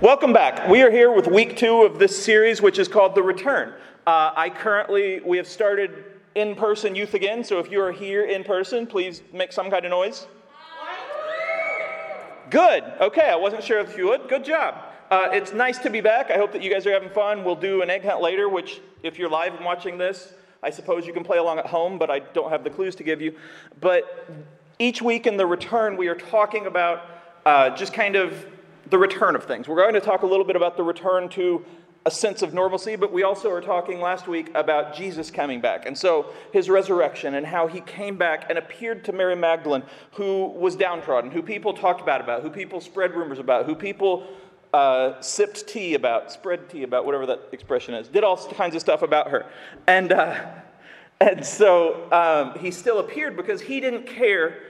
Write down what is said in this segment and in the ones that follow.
Welcome back. We are here with week two of this series, which is called The Return. Uh, I currently, we have started in person youth again, so if you are here in person, please make some kind of noise. Good. Okay, I wasn't sure if you would. Good job. Uh, it's nice to be back. I hope that you guys are having fun. We'll do an egg hunt later, which, if you're live and watching this, I suppose you can play along at home, but I don't have the clues to give you. But each week in the return, we are talking about uh, just kind of the return of things. We're going to talk a little bit about the return to a sense of normalcy, but we also were talking last week about Jesus coming back. And so his resurrection and how he came back and appeared to Mary Magdalene, who was downtrodden, who people talked bad about, who people spread rumors about, who people uh, sipped tea about, spread tea about, whatever that expression is, did all kinds of stuff about her. And, uh, and so um, he still appeared because he didn't care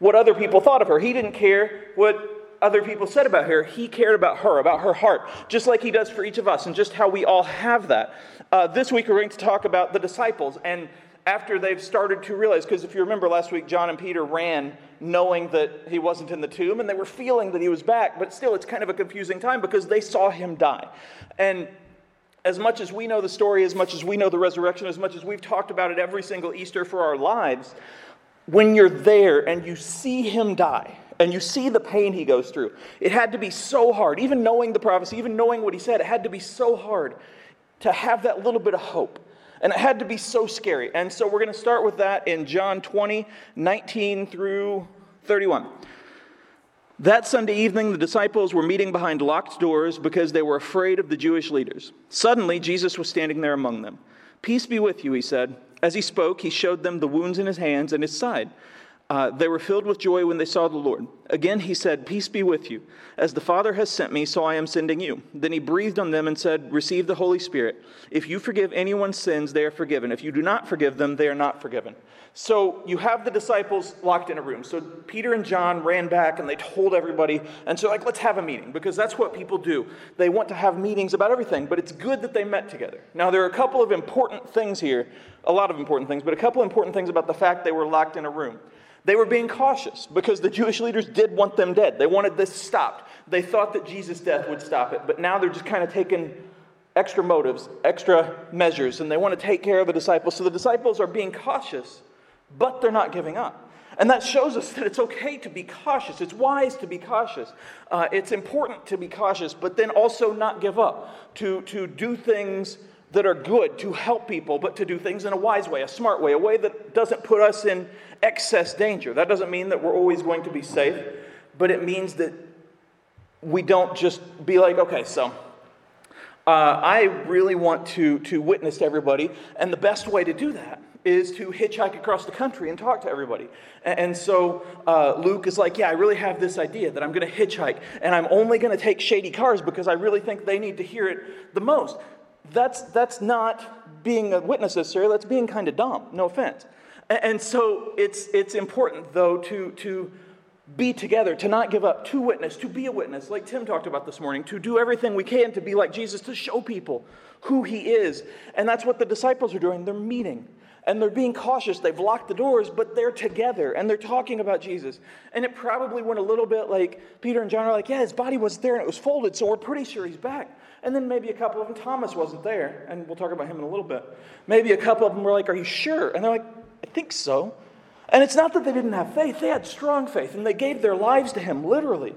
what other people thought of her. He didn't care what other people said about her, he cared about her, about her heart, just like he does for each of us, and just how we all have that. Uh, this week, we're going to talk about the disciples. And after they've started to realize, because if you remember last week, John and Peter ran knowing that he wasn't in the tomb, and they were feeling that he was back, but still, it's kind of a confusing time because they saw him die. And as much as we know the story, as much as we know the resurrection, as much as we've talked about it every single Easter for our lives, when you're there and you see him die, and you see the pain he goes through. It had to be so hard, even knowing the prophecy, even knowing what he said, it had to be so hard to have that little bit of hope. And it had to be so scary. And so we're going to start with that in John 20, 19 through 31. That Sunday evening, the disciples were meeting behind locked doors because they were afraid of the Jewish leaders. Suddenly, Jesus was standing there among them. Peace be with you, he said. As he spoke, he showed them the wounds in his hands and his side. Uh, they were filled with joy when they saw the Lord. Again, he said, Peace be with you. As the Father has sent me, so I am sending you. Then he breathed on them and said, Receive the Holy Spirit. If you forgive anyone's sins, they are forgiven. If you do not forgive them, they are not forgiven. So you have the disciples locked in a room. So Peter and John ran back and they told everybody. And so, like, let's have a meeting because that's what people do. They want to have meetings about everything, but it's good that they met together. Now, there are a couple of important things here, a lot of important things, but a couple important things about the fact they were locked in a room. They were being cautious because the Jewish leaders did want them dead. They wanted this stopped. They thought that Jesus' death would stop it, but now they're just kind of taking extra motives, extra measures, and they want to take care of the disciples. So the disciples are being cautious, but they're not giving up. And that shows us that it's okay to be cautious. It's wise to be cautious. Uh, it's important to be cautious, but then also not give up, to, to do things that are good, to help people, but to do things in a wise way, a smart way, a way that doesn't put us in excess danger. That doesn't mean that we're always going to be safe, but it means that we don't just be like, okay, so uh, I really want to, to witness to everybody, and the best way to do that is to hitchhike across the country and talk to everybody. And, and so uh, Luke is like, yeah, I really have this idea that I'm going to hitchhike, and I'm only going to take shady cars because I really think they need to hear it the most. That's, that's not being a witness necessarily, that's being kind of dumb, no offense. And so it's, it's important, though, to, to be together, to not give up, to witness, to be a witness, like Tim talked about this morning, to do everything we can to be like Jesus, to show people who he is. And that's what the disciples are doing. They're meeting and they're being cautious. They've locked the doors, but they're together and they're talking about Jesus. And it probably went a little bit like Peter and John are like, yeah, his body was there and it was folded, so we're pretty sure he's back. And then maybe a couple of them, Thomas wasn't there, and we'll talk about him in a little bit. Maybe a couple of them were like, are you sure? And they're like, I think so. And it's not that they didn't have faith, they had strong faith, and they gave their lives to Him, literally.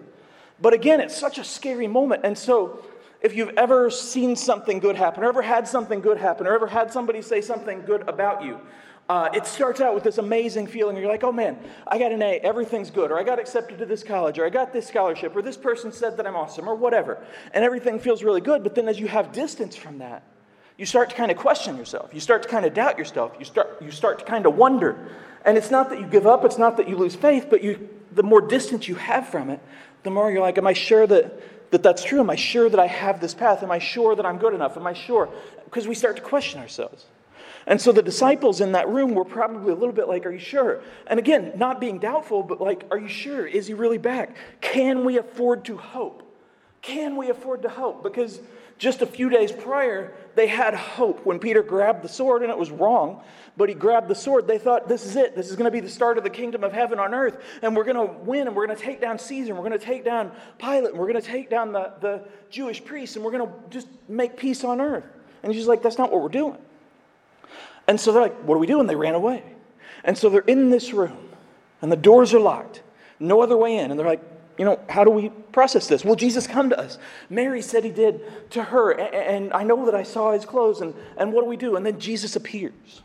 But again, it's such a scary moment. And so, if you've ever seen something good happen, or ever had something good happen, or ever had somebody say something good about you, uh, it starts out with this amazing feeling. You're like, oh man, I got an A, everything's good, or I got accepted to this college, or I got this scholarship, or this person said that I'm awesome, or whatever. And everything feels really good. But then as you have distance from that, you start to kind of question yourself. You start to kind of doubt yourself. You start, you start to kind of wonder. And it's not that you give up, it's not that you lose faith, but you, the more distance you have from it, the more you're like, Am I sure that, that that's true? Am I sure that I have this path? Am I sure that I'm good enough? Am I sure? Because we start to question ourselves. And so the disciples in that room were probably a little bit like, Are you sure? And again, not being doubtful, but like, Are you sure? Is he really back? Can we afford to hope? Can we afford to hope? Because just a few days prior, they had hope when Peter grabbed the sword, and it was wrong, but he grabbed the sword. They thought, this is it. This is going to be the start of the kingdom of heaven on earth, and we're going to win, and we're going to take down Caesar, and we're going to take down Pilate, and we're going to take down the, the Jewish priests, and we're going to just make peace on earth. And he's just like, that's not what we're doing. And so they're like, what do we do? And they ran away. And so they're in this room, and the doors are locked, no other way in. And they're like, you know, how do we process this? Will Jesus come to us? Mary said he did to her, and I know that I saw his clothes, and, and what do we do? And then Jesus appears.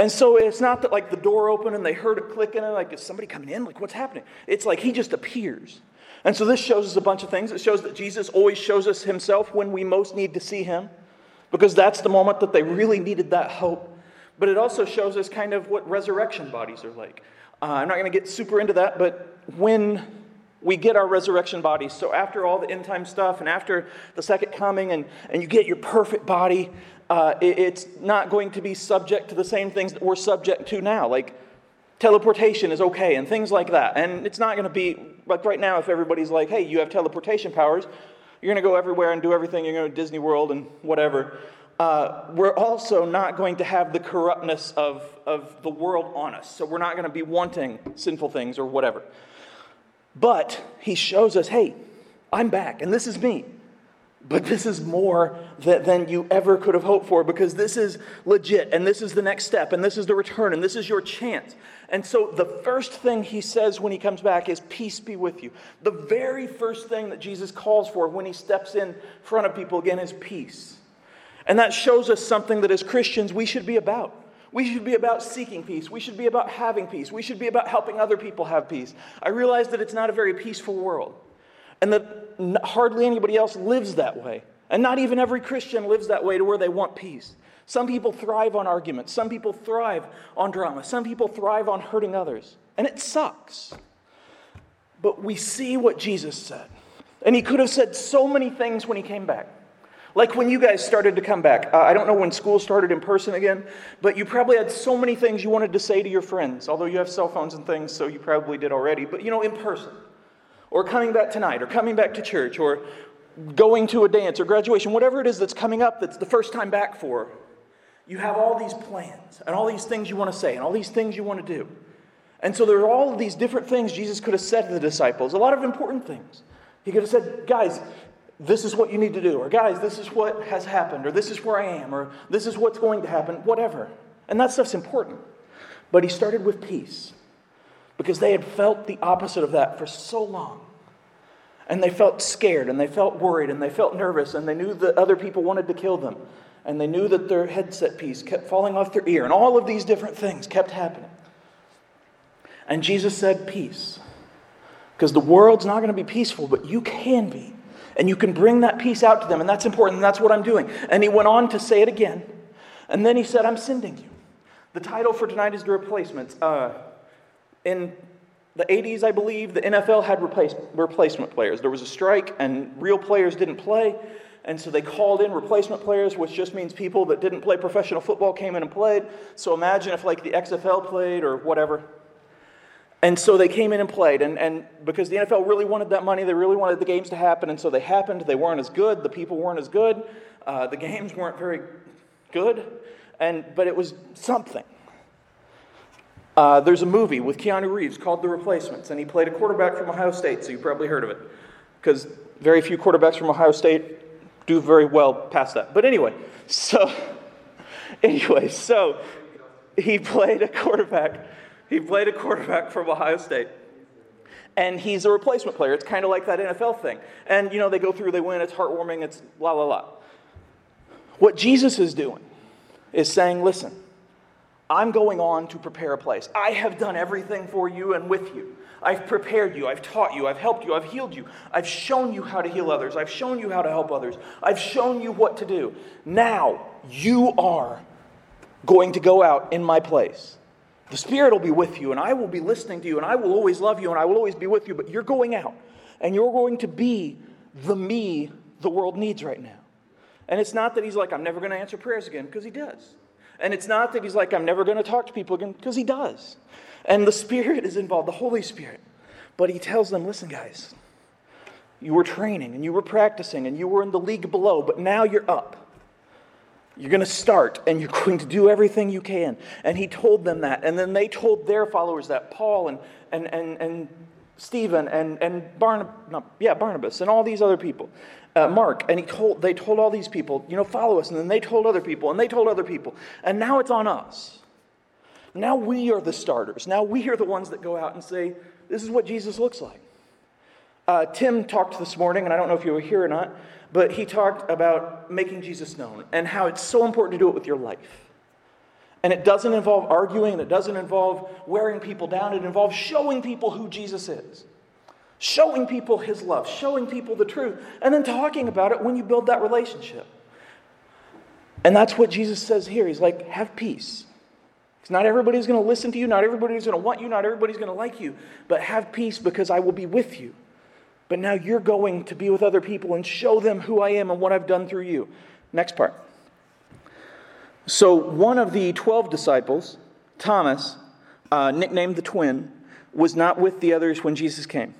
And so it's not that like the door opened and they heard a clicking and like, is somebody coming in? Like, what's happening? It's like he just appears. And so this shows us a bunch of things. It shows that Jesus always shows us himself when we most need to see him, because that's the moment that they really needed that hope. But it also shows us kind of what resurrection bodies are like. Uh, I'm not going to get super into that, but when we get our resurrection bodies. So, after all the end time stuff and after the second coming, and, and you get your perfect body, uh, it, it's not going to be subject to the same things that we're subject to now. Like, teleportation is okay and things like that. And it's not going to be like right now, if everybody's like, hey, you have teleportation powers, you're going to go everywhere and do everything. You're going to Disney World and whatever. Uh, we're also not going to have the corruptness of, of the world on us. So we're not going to be wanting sinful things or whatever. But he shows us, hey, I'm back, and this is me. But this is more than you ever could have hoped for because this is legit, and this is the next step, and this is the return, and this is your chance. And so, the first thing he says when he comes back is, Peace be with you. The very first thing that Jesus calls for when he steps in front of people again is peace. And that shows us something that as Christians we should be about. We should be about seeking peace. We should be about having peace. We should be about helping other people have peace. I realize that it's not a very peaceful world and that hardly anybody else lives that way. And not even every Christian lives that way to where they want peace. Some people thrive on arguments. Some people thrive on drama. Some people thrive on hurting others. And it sucks. But we see what Jesus said. And he could have said so many things when he came back. Like when you guys started to come back. Uh, I don't know when school started in person again, but you probably had so many things you wanted to say to your friends, although you have cell phones and things, so you probably did already. But you know, in person, or coming back tonight, or coming back to church, or going to a dance or graduation, whatever it is that's coming up that's the first time back for, you have all these plans and all these things you want to say and all these things you want to do. And so there are all of these different things Jesus could have said to the disciples, a lot of important things. He could have said, guys, this is what you need to do, or guys, this is what has happened, or this is where I am, or this is what's going to happen, whatever. And that stuff's important. But he started with peace because they had felt the opposite of that for so long. And they felt scared, and they felt worried, and they felt nervous, and they knew that other people wanted to kill them. And they knew that their headset piece kept falling off their ear, and all of these different things kept happening. And Jesus said, Peace. Because the world's not going to be peaceful, but you can be and you can bring that peace out to them, and that's important, and that's what I'm doing. And he went on to say it again, and then he said, I'm sending you. The title for tonight is The Replacements. Uh, in the 80s, I believe, the NFL had replace, replacement players. There was a strike, and real players didn't play, and so they called in replacement players, which just means people that didn't play professional football came in and played. So imagine if, like, the XFL played or whatever. And so they came in and played. And, and because the NFL really wanted that money, they really wanted the games to happen. And so they happened. They weren't as good. The people weren't as good. Uh, the games weren't very good. And, but it was something. Uh, there's a movie with Keanu Reeves called The Replacements. And he played a quarterback from Ohio State, so you probably heard of it. Because very few quarterbacks from Ohio State do very well past that. But anyway, so, anyway, so he played a quarterback he played a quarterback from Ohio State. And he's a replacement player. It's kind of like that NFL thing. And, you know, they go through, they win, it's heartwarming, it's la la la. What Jesus is doing is saying, listen, I'm going on to prepare a place. I have done everything for you and with you. I've prepared you. I've taught you. I've helped you. I've healed you. I've shown you how to heal others. I've shown you how to help others. I've shown you what to do. Now you are going to go out in my place the Spirit will be with you, and I will be listening to you, and I will always love you, and I will always be with you. But you're going out, and you're going to be the me the world needs right now. And it's not that he's like, I'm never going to answer prayers again, because he does. And it's not that he's like, I'm never going to talk to people again, because he does. And the Spirit is involved, the Holy Spirit. But he tells them, listen, guys, You were training and you were practicing and you were in the league below, but now you're up. You're going to start and you're going to do everything you can. And he told them that. And then they told their followers that Paul and, and, and, and Stephen and, and Barnabas, no, yeah, Barnabas and all these other people, uh, Mark. And he told, they told all these people, you know, follow us. And then they told other people and they told other people. And now it's on us. Now we are the starters. Now we are the ones that go out and say, this is what Jesus looks like. Uh, Tim talked this morning, and I don't know if you were here or not, but he talked about making Jesus known and how it's so important to do it with your life. And it doesn't involve arguing, and it doesn't involve wearing people down. It involves showing people who Jesus is, showing people his love, showing people the truth, and then talking about it when you build that relationship. And that's what Jesus says here. He's like, have peace. Because not everybody's going to listen to you, not everybody's going to want you, not everybody's going to like you, but have peace because I will be with you. But now you're going to be with other people and show them who I am and what I've done through you. Next part. So, one of the 12 disciples, Thomas, uh, nicknamed the twin, was not with the others when Jesus came.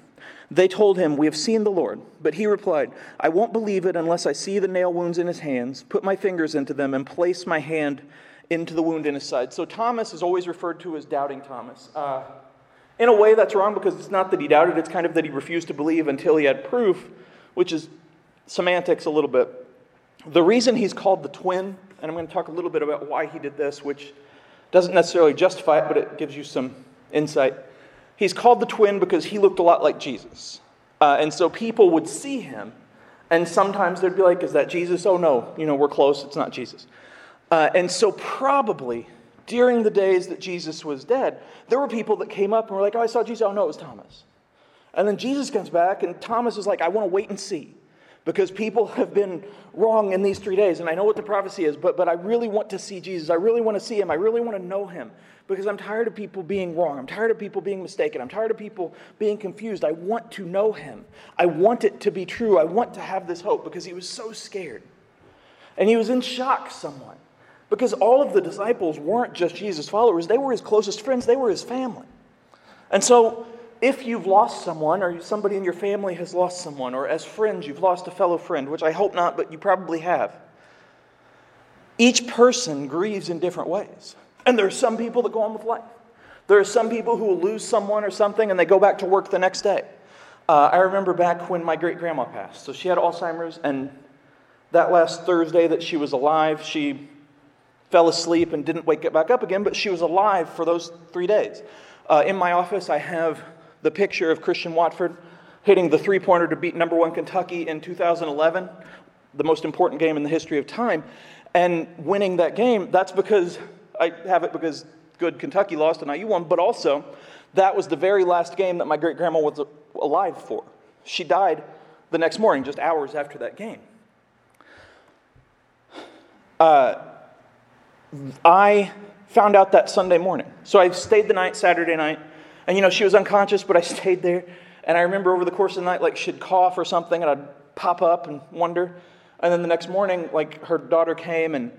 They told him, We have seen the Lord. But he replied, I won't believe it unless I see the nail wounds in his hands, put my fingers into them, and place my hand into the wound in his side. So Thomas is always referred to as doubting Thomas. Uh, in a way, that's wrong because it's not that he doubted, it's kind of that he refused to believe until he had proof, which is semantics a little bit. The reason he's called the twin, and I'm going to talk a little bit about why he did this, which doesn't necessarily justify it, but it gives you some insight. He's called the twin because he looked a lot like Jesus. Uh, and so people would see him, and sometimes they'd be like, Is that Jesus? Oh, no, you know, we're close, it's not Jesus. Uh, and so, probably during the days that Jesus was dead, there were people that came up and were like, Oh, I saw Jesus. Oh, no, it was Thomas. And then Jesus comes back, and Thomas is like, I want to wait and see because people have been wrong in these three days. And I know what the prophecy is, but, but I really want to see Jesus. I really want to see him. I really want to know him because I'm tired of people being wrong. I'm tired of people being mistaken. I'm tired of people being confused. I want to know him. I want it to be true. I want to have this hope because he was so scared. And he was in shock somewhat. Because all of the disciples weren't just Jesus' followers, they were his closest friends, they were his family. And so, if you've lost someone, or somebody in your family has lost someone, or as friends you've lost a fellow friend, which I hope not, but you probably have, each person grieves in different ways. And there are some people that go on with life. There are some people who will lose someone or something and they go back to work the next day. Uh, I remember back when my great grandma passed. So she had Alzheimer's, and that last Thursday that she was alive, she fell asleep and didn't wake up back up again, but she was alive for those three days. Uh, in my office, I have the picture of Christian Watford hitting the three pointer to beat number one Kentucky in 2011, the most important game in the history of time, and winning that game. That's because I have it because good Kentucky lost and IU won, but also that was the very last game that my great grandma was alive for. She died the next morning, just hours after that game. Uh, I found out that Sunday morning. So I stayed the night, Saturday night, and you know, she was unconscious, but I stayed there. And I remember over the course of the night, like she'd cough or something, and I'd pop up and wonder. And then the next morning, like her daughter came, and,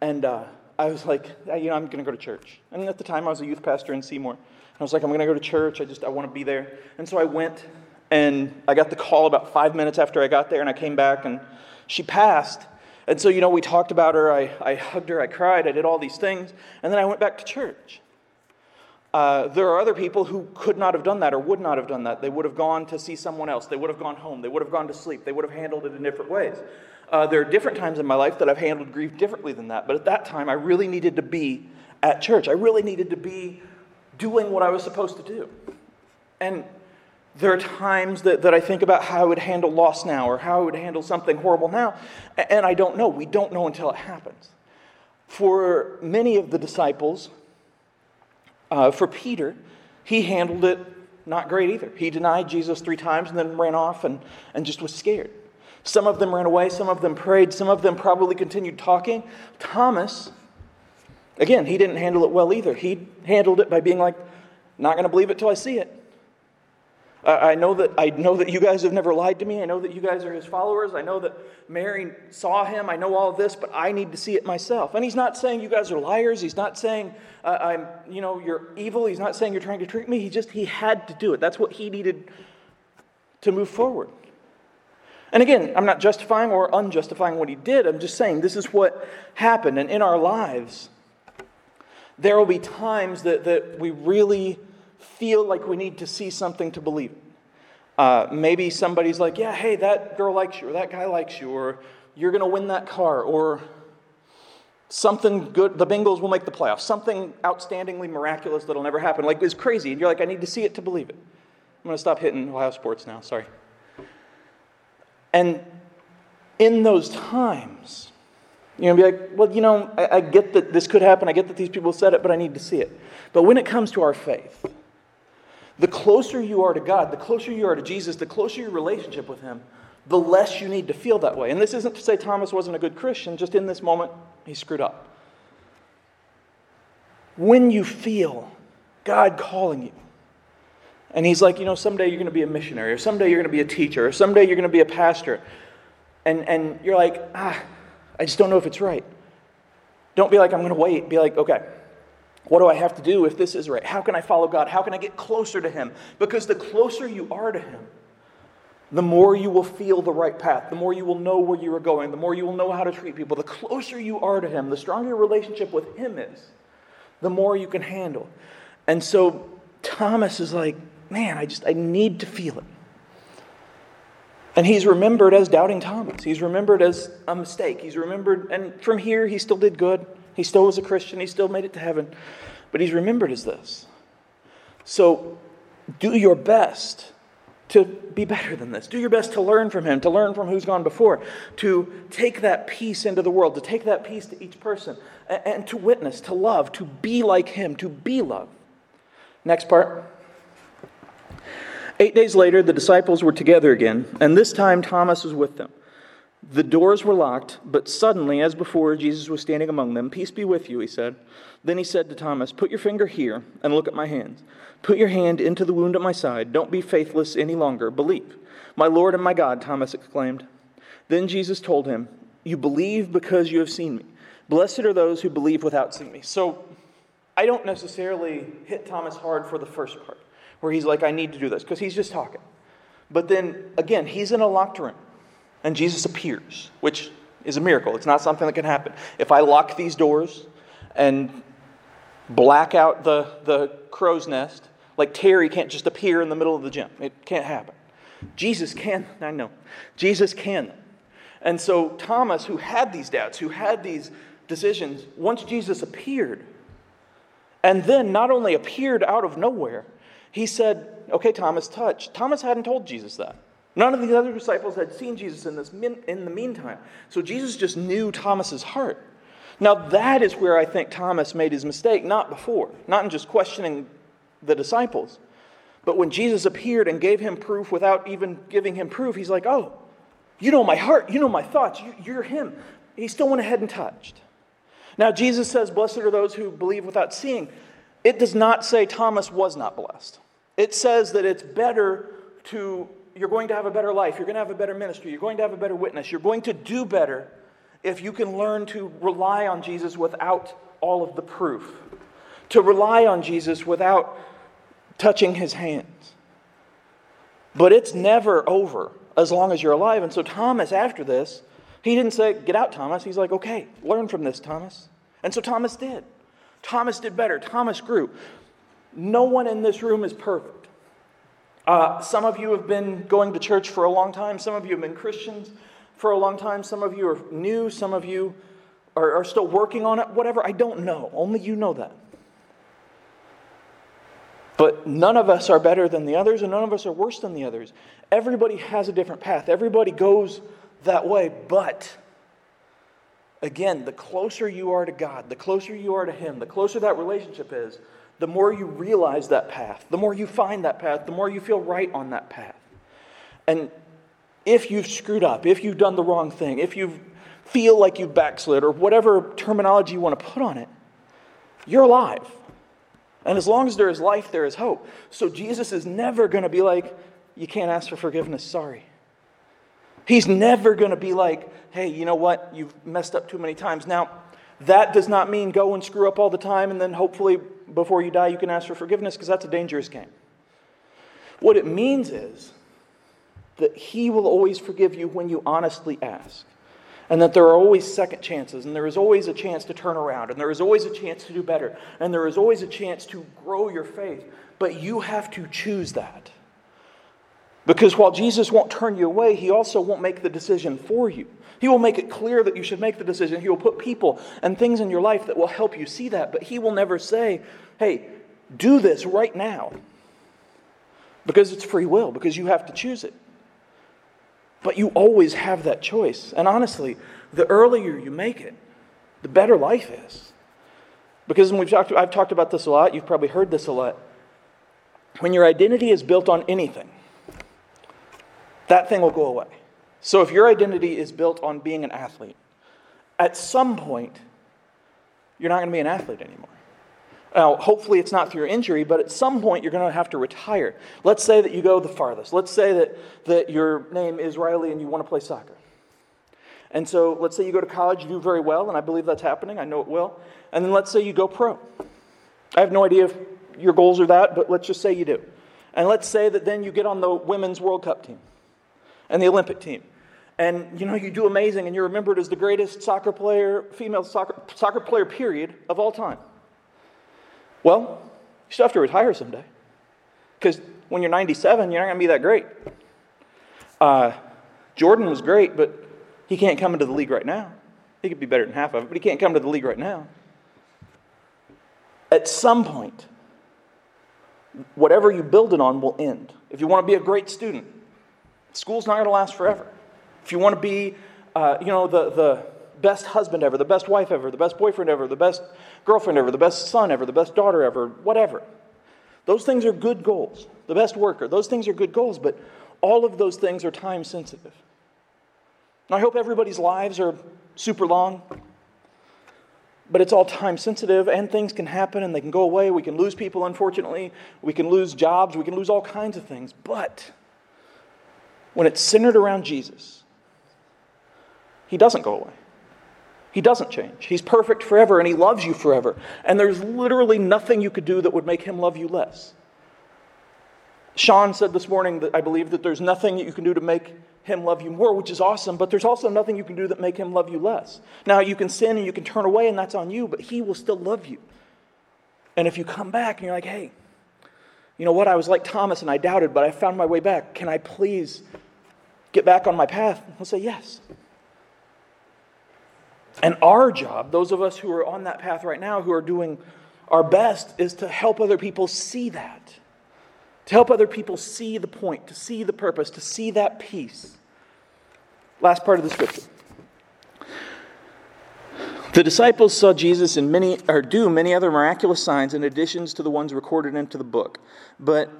and uh, I was like, you know, I'm going to go to church. And at the time, I was a youth pastor in Seymour. And I was like, I'm going to go to church. I just, I want to be there. And so I went, and I got the call about five minutes after I got there, and I came back, and she passed. And so, you know, we talked about her. I, I hugged her. I cried. I did all these things. And then I went back to church. Uh, there are other people who could not have done that or would not have done that. They would have gone to see someone else. They would have gone home. They would have gone to sleep. They would have handled it in different ways. Uh, there are different times in my life that I've handled grief differently than that. But at that time, I really needed to be at church. I really needed to be doing what I was supposed to do. And there are times that, that I think about how I would handle loss now or how I would handle something horrible now, and I don't know. We don't know until it happens. For many of the disciples, uh, for Peter, he handled it not great either. He denied Jesus three times and then ran off and, and just was scared. Some of them ran away, some of them prayed, some of them probably continued talking. Thomas, again, he didn't handle it well either. He handled it by being like, not going to believe it till I see it. I know that I know that you guys have never lied to me. I know that you guys are his followers. I know that Mary saw him. I know all of this, but I need to see it myself. And he's not saying you guys are liars. He's not saying uh, I'm, you know, you're evil. He's not saying you're trying to trick me. He just he had to do it. That's what he needed to move forward. And again, I'm not justifying or unjustifying what he did. I'm just saying this is what happened. And in our lives, there will be times that, that we really feel like we need to see something to believe. Uh, maybe somebody's like, yeah, hey, that girl likes you, or that guy likes you, or you're going to win that car, or something good, the Bengals will make the playoffs, something outstandingly miraculous that'll never happen. Like, it's crazy. And you're like, I need to see it to believe it. I'm going to stop hitting Ohio sports now, sorry. And in those times, you're going to be like, well, you know, I, I get that this could happen. I get that these people said it, but I need to see it. But when it comes to our faith, the closer you are to God, the closer you are to Jesus, the closer your relationship with Him, the less you need to feel that way. And this isn't to say Thomas wasn't a good Christian, just in this moment, he screwed up. When you feel God calling you, and he's like, you know, someday you're going to be a missionary, or someday you're going to be a teacher, or someday you're going to be a pastor. And, and you're like, ah, I just don't know if it's right. Don't be like, I'm going to wait. Be like, okay, what do I have to do if this is right? How can I follow God? How can I get closer to Him? Because the closer you are to Him, the more you will feel the right path, the more you will know where you are going, the more you will know how to treat people. The closer you are to Him, the stronger your relationship with Him is, the more you can handle. And so Thomas is like, man, I just, I need to feel it. And he's remembered as doubting Thomas. He's remembered as a mistake. He's remembered, and from here, he still did good. He still was a Christian. He still made it to heaven. But he's remembered as this. So do your best to be better than this. Do your best to learn from him, to learn from who's gone before, to take that peace into the world, to take that peace to each person, and, to witness, to love, to be like him, to be love. Next part. Eight days later, the disciples were together again, and this time Thomas was with them. The doors were locked, but suddenly, as before, Jesus was standing among them. Peace be with you, he said. Then he said to Thomas, Put your finger here and look at my hands. Put your hand into the wound at my side. Don't be faithless any longer. Believe. My Lord and my God, Thomas exclaimed. Then Jesus told him, You believe because you have seen me. Blessed are those who believe without seeing me. So I don't necessarily hit Thomas hard for the first part where he's like, I need to do this, because he's just talking. But then again, he's in a locked room, and Jesus appears, which is a miracle. It's not something that can happen. If I lock these doors and black out the, the crow's nest, like Terry can't just appear in the middle of the gym. It can't happen. Jesus can, I know. Jesus can. And so Thomas, who had these doubts, who had these decisions, once Jesus appeared, and then not only appeared out of nowhere, he said, Okay, Thomas, touch. Thomas hadn't told Jesus that. None of the other disciples had seen Jesus in, this in the meantime. So Jesus just knew Thomas's heart. Now, that is where I think Thomas made his mistake, not before, not in just questioning the disciples. But when Jesus appeared and gave him proof without even giving him proof, he's like, Oh, you know my heart, you know my thoughts, you're him. He still went ahead and touched. Now, Jesus says, Blessed are those who believe without seeing. It does not say Thomas was not blessed. It says that it's better to, you're going to have a better life, you're going to have a better ministry, you're going to have a better witness, you're going to do better if you can learn to rely on Jesus without all of the proof, to rely on Jesus without touching his hands. But it's never over as long as you're alive. And so, Thomas, after this, he didn't say, Get out, Thomas. He's like, Okay, learn from this, Thomas. And so, Thomas did. Thomas did better. Thomas grew. No one in this room is perfect. Uh, some of you have been going to church for a long time. Some of you have been Christians for a long time. Some of you are new. Some of you are, are still working on it. Whatever. I don't know. Only you know that. But none of us are better than the others, and none of us are worse than the others. Everybody has a different path. Everybody goes that way. But again, the closer you are to God, the closer you are to Him, the closer that relationship is, the more you realize that path, the more you find that path, the more you feel right on that path. And if you've screwed up, if you've done the wrong thing, if you feel like you've backslid, or whatever terminology you want to put on it, you're alive. And as long as there is life, there is hope. So Jesus is never going to be like, you can't ask for forgiveness, sorry. He's never going to be like, hey, you know what? You've messed up too many times. Now, that does not mean go and screw up all the time and then hopefully before you die you can ask for forgiveness because that's a dangerous game. What it means is that He will always forgive you when you honestly ask. And that there are always second chances, and there is always a chance to turn around, and there is always a chance to do better, and there is always a chance to grow your faith. But you have to choose that. Because while Jesus won't turn you away, He also won't make the decision for you. He will make it clear that you should make the decision. He will put people and things in your life that will help you see that, but He will never say, hey, do this right now. Because it's free will, because you have to choose it. But you always have that choice. And honestly, the earlier you make it, the better life is. Because we've talked, I've talked about this a lot, you've probably heard this a lot. When your identity is built on anything, that thing will go away. So if your identity is built on being an athlete, at some point, you're not going to be an athlete anymore. Now, hopefully it's not through injury, but at some point you're going to have to retire. Let's say that you go the farthest. Let's say that, that your name is Riley and you want to play soccer. And so let's say you go to college, you do very well, and I believe that's happening. I know it will. And then let's say you go pro. I have no idea if your goals are that, but let's just say you do. And let's say that then you get on the women's World Cup team and the Olympic team. And you know, you do amazing and you're remembered as the greatest soccer player, female soccer, soccer player, period, of all time. Well, you still have to retire someday. Because when you're 97, you're not going to be that great. Uh, Jordan was great, but he can't come into the league right now. He could be better than half of it, but he can't come to the league right now. At some point, whatever you build it on will end. If you want to be a great student, school's not going to last forever. If you want to be, uh, you know, the, the best husband ever, the best wife ever, the best boyfriend ever, the best girlfriend ever, the best son ever, the best daughter ever, whatever. Those things are good goals. The best worker, those things are good goals, but all of those things are time sensitive. And I hope everybody's lives are super long, but it's all time sensitive, and things can happen and they can go away. We can lose people, unfortunately. We can lose jobs. We can lose all kinds of things. But when it's centered around Jesus, He doesn't go away. He doesn't change. He's perfect forever and he loves you forever. And there's literally nothing you could do that would make him love you less. Sean said this morning that I believe that there's nothing that you can do to make him love you more, which is awesome, but there's also nothing you can do that make him love you less. Now you can sin and you can turn away and that's on you, but he will still love you. And if you come back and you're like, "Hey, you know what? I was like Thomas and I doubted, but I found my way back. Can I please get back on my path?" He'll say, "Yes." And our job, those of us who are on that path right now, who are doing our best, is to help other people see that. To help other people see the point, to see the purpose, to see that peace. Last part of the scripture. The disciples saw Jesus in many or do many other miraculous signs in additions to the ones recorded into the book. But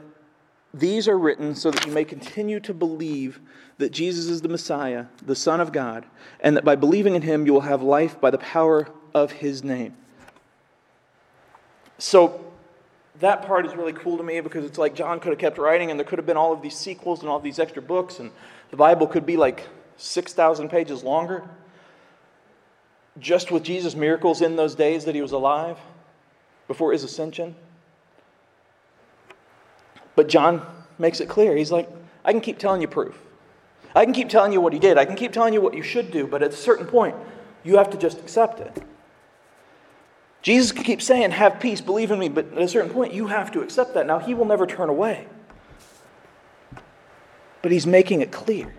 these are written so that you may continue to believe that Jesus is the Messiah, the Son of God, and that by believing in him you will have life by the power of his name. So, that part is really cool to me because it's like John could have kept writing and there could have been all of these sequels and all these extra books, and the Bible could be like 6,000 pages longer just with Jesus' miracles in those days that he was alive before his ascension. But John makes it clear. He's like, I can keep telling you proof. I can keep telling you what he did. I can keep telling you what you should do, but at a certain point, you have to just accept it. Jesus can keep saying, Have peace, believe in me, but at a certain point, you have to accept that. Now, he will never turn away. But he's making it clear.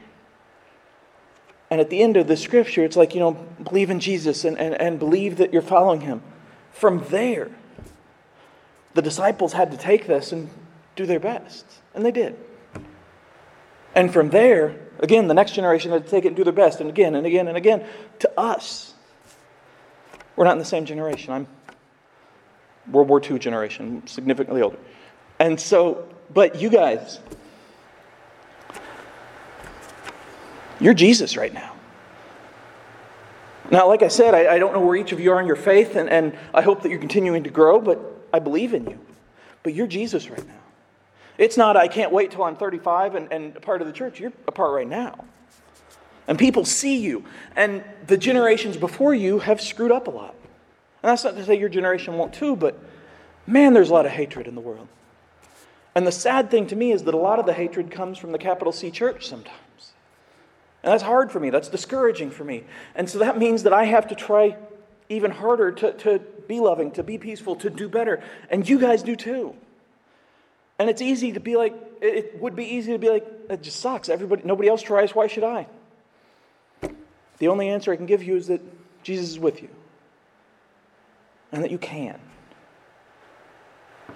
And at the end of the scripture, it's like, you know, believe in Jesus and, and, and believe that you're following him. From there, the disciples had to take this and do their best. And they did. And from there, again, the next generation had to take it and do their best, and again and again and again. To us, we're not in the same generation. I'm World War II generation, significantly older. And so, but you guys, you're Jesus right now. Now, like I said, I, I, don't know where each of you are in your faith, and, and I hope that you're continuing to grow, but I believe in you. But you're Jesus right now. It's not, I can't wait till I'm 35 and, and a part of the church. You're a part right now. And people see you. And the generations before you have screwed up a lot. And that's not to say your generation won't too, but man, there's a lot of hatred in the world. And the sad thing to me is that a lot of the hatred comes from the capital C church sometimes. And that's hard for me. That's discouraging for me. And so that means that I have to try even harder to, to be loving, to be peaceful, to do better. And you guys do too. And it's easy to be like, it would be easy to be like, it just sucks. Everybody, nobody else tries. Why should I? The only answer I can give you is that Jesus is with you and that you can.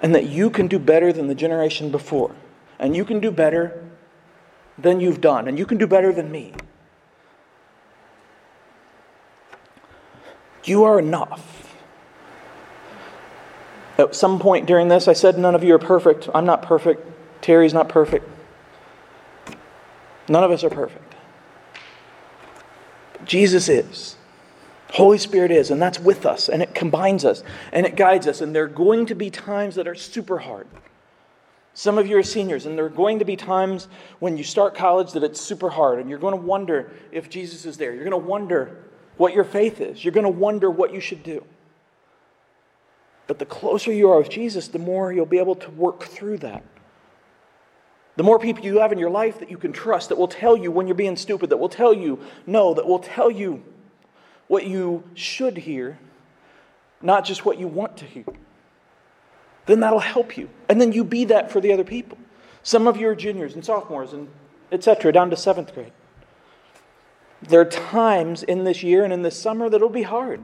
And that you can do better than the generation before. And you can do better than you've done. And you can do better than me. You are enough. At some point during this, I said, None of you are perfect. I'm not perfect. Terry's not perfect. None of us are perfect. But Jesus is. Holy Spirit is, and that's with us, and it combines us, and it guides us. And there are going to be times that are super hard. Some of you are seniors, and there are going to be times when you start college that it's super hard, and you're going to wonder if Jesus is there. You're going to wonder what your faith is. You're going to wonder what you should do. But the closer you are with Jesus, the more you'll be able to work through that. The more people you have in your life that you can trust, that will tell you when you're being stupid, that will tell you no, that will tell you what you should hear, not just what you want to hear. Then that'll help you. And then you be that for the other people. Some of you are juniors and sophomores and etc., down to seventh grade. There are times in this year and in this summer that it'll be hard.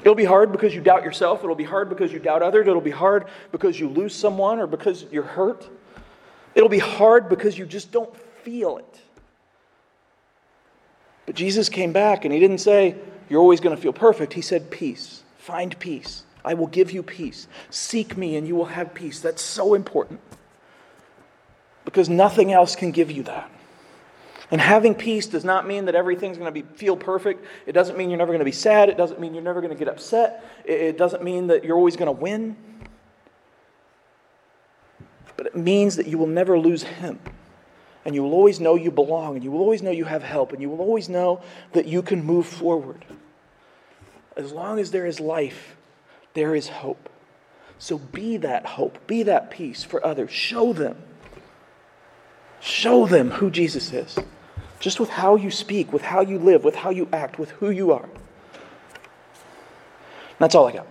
It'll be hard because you doubt yourself. It'll be hard because you doubt others. It'll be hard because you lose someone or because you're hurt. It'll be hard because you just don't feel it. But Jesus came back and he didn't say, You're always going to feel perfect. He said, Peace. Find peace. I will give you peace. Seek me and you will have peace. That's so important. Because nothing else can give you that. And having peace does not mean that everything's going to be, feel perfect. It doesn't mean you're never going to be sad. It doesn't mean you're never going to get upset. It doesn't mean that you're always going to win. But it means that you will never lose Him. And you will always know you belong. And you will always know you have help. And you will always know that you can move forward. As long as there is life, there is hope. So be that hope. Be that peace for others. Show them. Show them who Jesus is. Just with how you speak, with how you live, with how you act, with who you are. That's all I got.